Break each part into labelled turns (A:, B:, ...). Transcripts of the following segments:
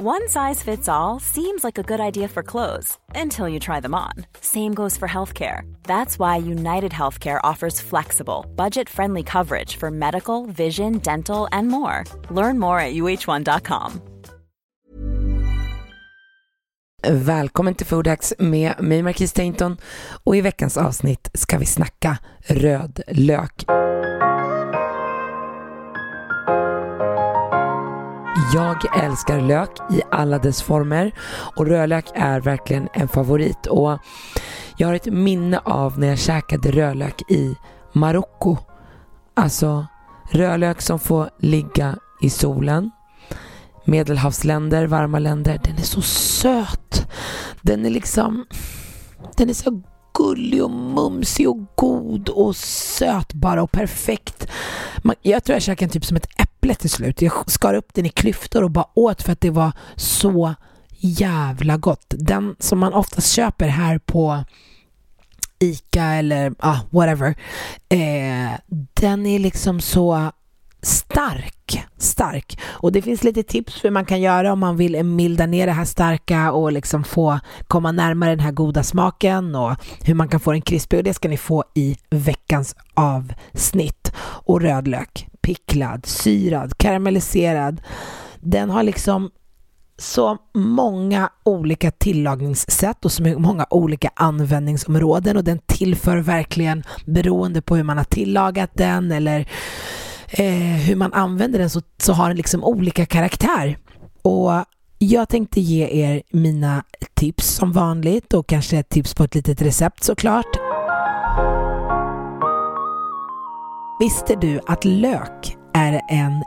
A: One size fits all seems like a good idea for clothes until you try them on. Same goes for healthcare. That's why United Healthcare offers flexible, budget friendly coverage for medical, vision, dental, and more. Learn more at uh1.com.
B: Välkommen till Foodhacks med mig Marquis Tainton och i veckans avsnitt ska vi snacka röd lök. Jag älskar lök i alla dess former och rödlök är verkligen en favorit och jag har ett minne av när jag käkade rödlök i Marocko. Alltså rödlök som får ligga i solen. Medelhavsländer, varma länder. Den är så söt. Den är liksom, den är så gullig och mumsig och god och söt bara och perfekt. jag tror jag käkade den typ som ett äpple till slut. Jag skar upp den i klyftor och bara åt för att det var så jävla gott. Den som man oftast köper här på Ica eller ah, whatever. Eh, den är liksom så stark, stark. Och det finns lite tips för hur man kan göra om man vill milda ner det här starka och liksom få komma närmare den här goda smaken och hur man kan få den krispig och det ska ni få i veckans avsnitt. Och rödlök, picklad, syrad, karamelliserad. Den har liksom så många olika tillagningssätt och så många olika användningsområden och den tillför verkligen beroende på hur man har tillagat den eller eh, hur man använder den så, så har den liksom olika karaktär. Och jag tänkte ge er mina tips som vanligt och kanske ett tips på ett litet recept såklart. Visste du att lök är en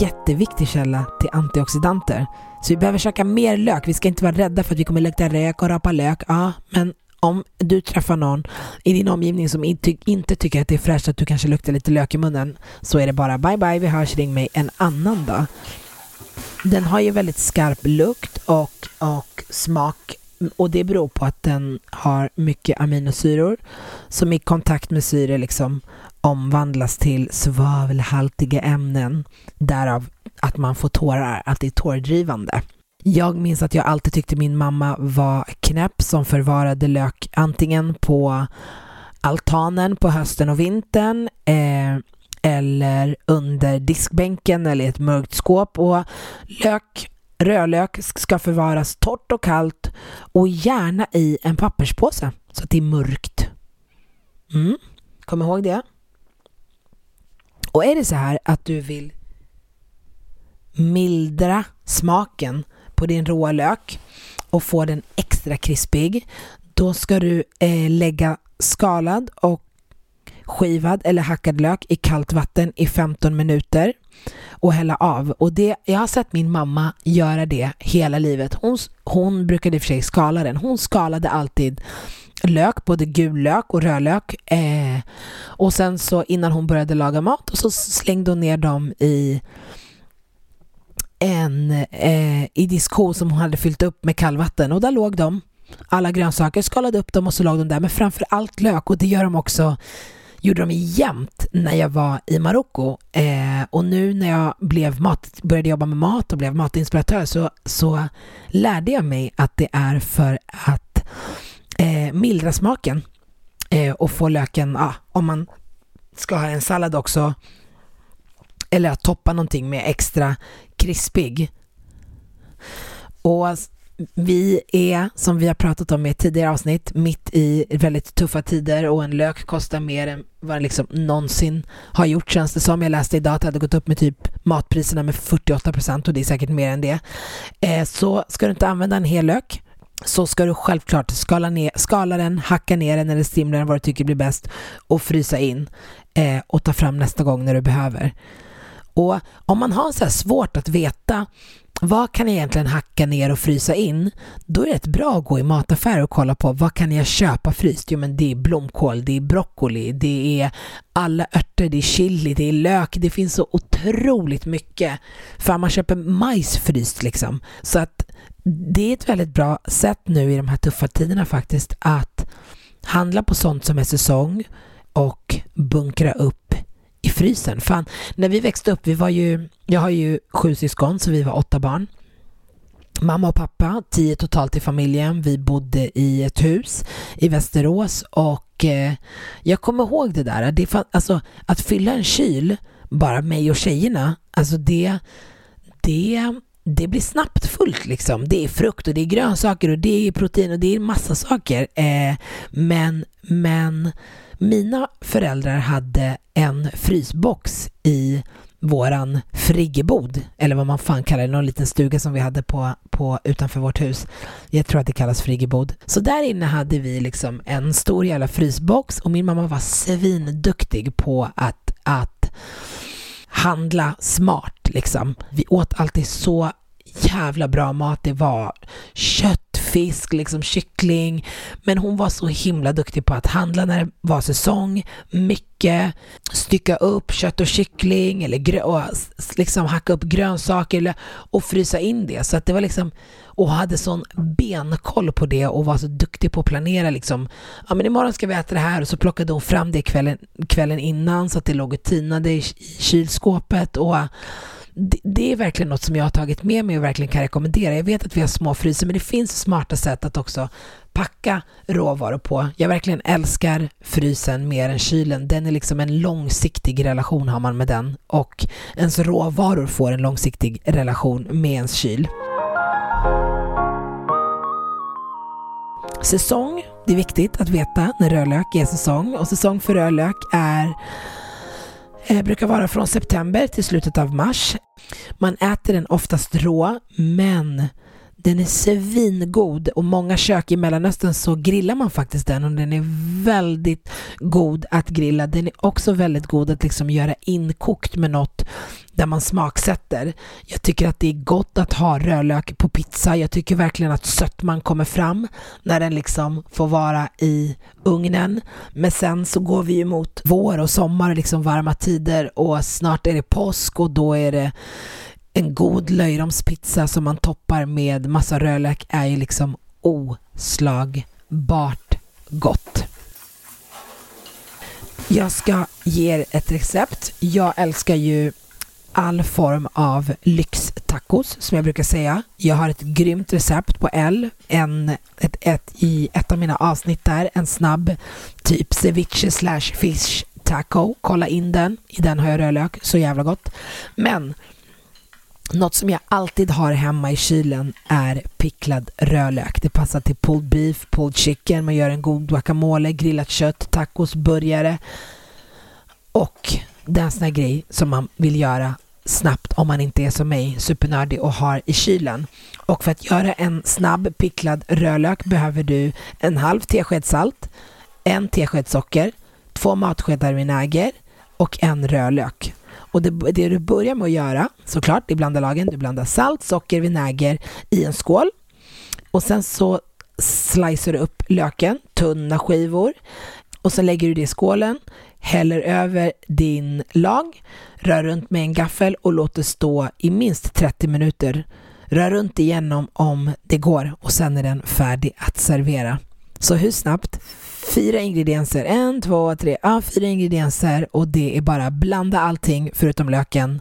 B: jätteviktig källa till antioxidanter? Så vi behöver käka mer lök. Vi ska inte vara rädda för att vi kommer lukta rök och rapa lök. Ja, men om du träffar någon i din omgivning som inte tycker att det är fräscht att du kanske luktar lite lök i munnen så är det bara bye bye, vi hörs, ring mig en annan dag. Den har ju väldigt skarp lukt och, och smak och det beror på att den har mycket aminosyror som i kontakt med syre liksom omvandlas till svavelhaltiga ämnen därav att man får tårar, att det är tårdrivande. Jag minns att jag alltid tyckte min mamma var knäpp som förvarade lök antingen på altanen på hösten och vintern eh, eller under diskbänken eller i ett mörkt skåp. Och lök, rödlök ska förvaras torrt och kallt och gärna i en papperspåse så att det är mörkt. Mm. Kom ihåg det. Och är det så här att du vill mildra smaken på din råa lök och få den extra krispig, då ska du eh, lägga skalad och skivad eller hackad lök i kallt vatten i 15 minuter och hälla av. Och det, jag har sett min mamma göra det hela livet. Hon, hon brukade i och för sig skala den. Hon skalade alltid lök, både gul lök och rödlök. Eh, och sen så innan hon började laga mat och så slängde hon ner dem i en eh, i diskon som hon hade fyllt upp med kallvatten och där låg de. Alla grönsaker, skalade upp dem och så låg de där. Men framför allt lök och det gör de också gjorde de jämt när jag var i Marocko. Eh, och nu när jag blev mat, började jobba med mat och blev matinspiratör så, så lärde jag mig att det är för att eh, mildra smaken eh, och få löken, ah, om man ska ha en sallad också, eller att toppa någonting med extra krispig. Och vi är, som vi har pratat om i ett tidigare avsnitt, mitt i väldigt tuffa tider och en lök kostar mer än vad den liksom någonsin har gjort känns det som. Jag läste idag att det hade gått upp med typ matpriserna med 48 procent och det är säkert mer än det. Eh, så ska du inte använda en hel lök så ska du självklart skala, ner, skala den, hacka ner den eller strimla den vad du tycker blir bäst och frysa in eh, och ta fram nästa gång när du behöver. Och om man har så här svårt att veta vad kan jag egentligen hacka ner och frysa in? Då är det ett bra att gå i mataffär och kolla på vad kan jag köpa fryst? Jo men det är blomkål, det är broccoli, det är alla örter, det är chili, det är lök, det finns så otroligt mycket. För man köper majs fryst liksom. Så att det är ett väldigt bra sätt nu i de här tuffa tiderna faktiskt att handla på sånt som är säsong och bunkra upp i frysen. Fan, när vi växte upp, vi var ju, jag har ju sju syskon så vi var åtta barn. mamma och pappa, tio totalt i familjen. Vi bodde i ett hus i Västerås och eh, jag kommer ihåg det där. Det, alltså, att fylla en kyl, bara mig och tjejerna, alltså det, det, det blir snabbt fullt liksom. Det är frukt och det är grönsaker och det är protein och det är massa saker. Eh, men, men mina föräldrar hade en frysbox i våran friggebod, eller vad man fan kallar det, någon liten stuga som vi hade på, på utanför vårt hus. Jag tror att det kallas friggebod. Så där inne hade vi liksom en stor jävla frysbox och min mamma var svinduktig på att, att handla smart liksom. Vi åt alltid så jävla bra mat det var. Kött fisk, liksom kyckling. Men hon var så himla duktig på att handla när det var säsong. Mycket stycka upp kött och kyckling eller och liksom hacka upp grönsaker och frysa in det. Så att det var liksom och hade sån benkoll på det och var så duktig på att planera liksom. Ja men imorgon ska vi äta det här och så plockade hon fram det kvällen, kvällen innan så att det låg och tinade i, i kylskåpet och det, det, är verkligen något som jag har tagit med mig och verkligen kan rekommendera. Jag vet att vi har små fryser men det finns smarta sätt att också packa råvaror på. Jag verkligen älskar frysen mer än kylen. Den är liksom en långsiktig relation har man med den och ens råvaror får en långsiktig relation med ens kyl. Säsong, det är viktigt att veta när rödlök är säsong och säsong för rödlök är eh, brukar vara från september till slutet av mars. Man äter den oftast rå, men den är svingod och många kök i Mellanöstern så grillar man faktiskt den och den är väldigt god att grilla. Den är också väldigt god att liksom göra inkokt med något där man smaksätter. Jag tycker att det är gott att ha rödlök på pizza. Jag tycker verkligen att sötman kommer fram när den liksom får vara i ugnen. Men sen så går vi ju mot vår och sommar liksom varma tider och snart är det påsk och då är det en god löjromspizza som man toppar med massa rödlök är ju liksom oslagbart gott. Jag ska ge er ett recept. Jag älskar ju all form av lyxtacos som jag brukar säga. Jag har ett grymt recept på L, en, ett, ett, i ett av mina avsnitt där, en snabb typ ceviche slash fish taco. Kolla in den, i den har jag rödlök, så jävla gott. Men något som jag alltid har hemma i kylen är picklad rödlök. Det passar till pulled beef, pulled chicken, man gör en god guacamole, grillat kött, tacos, burgare. Och det är en sån här grej som man vill göra snabbt om man inte är som mig, supernördig och har i kylen. Och för att göra en snabb picklad rödlök behöver du en halv tesked salt, en tesked socker, två matskedar vinäger och en rödlök. Och det, det, du börjar med att göra, såklart, det är blanda lagen. Du blandar salt, socker, vinäger i en skål. Och sen så slicer du upp löken, tunna skivor. Och så lägger du det i skålen, häller över din lag, rör runt med en gaffel och låter stå i minst 30 minuter. Rör runt igenom om det går och sen är den färdig att servera. Så hur snabbt? Fyra ingredienser, en, två, tre, ja, fyra ingredienser och det är bara blanda allting förutom löken.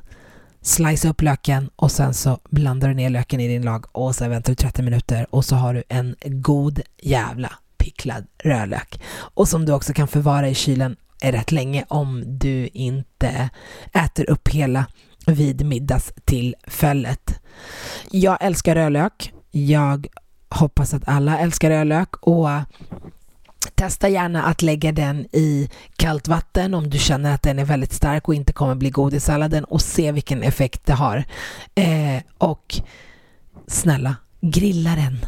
B: Slice upp löken och sen så blandar du ner löken i din lag och sen väntar du 30 minuter och så har du en god jävla picklad rödlök. Och som du också kan förvara i kylen rätt länge om du inte äter upp hela vid middagstillfället. Jag älskar rödlök. Jag hoppas att alla älskar rödlök och eh, Testa gärna att lägga den i kallt vatten om du känner att den är väldigt stark och inte kommer bli god i salladen och se vilken effekt det har. Eh, och snälla, grilla den.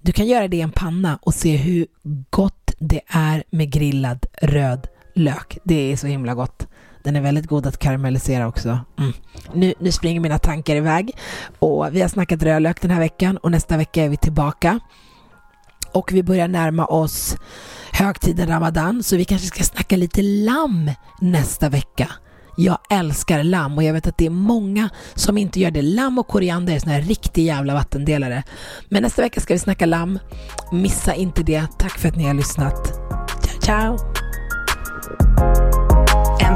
B: Du kan göra det i en panna och se hur gott det är med grillad röd lök. Det är så himla gott. Den är väldigt god att karamellisera också. Mm. Nu, nu springer mina tankar iväg och vi har snackat rödlök den här veckan och nästa vecka är vi tillbaka. Och vi börjar närma oss högtiden Ramadan så vi kanske ska snacka lite lamm nästa vecka. Jag älskar lamm och jag vet att det är många som inte gör det. Lamm och koriander är såna här riktiga jävla vattendelare. Men nästa vecka ska vi snacka lamm. Missa inte det. Tack för att ni har lyssnat. Ciao, ciao!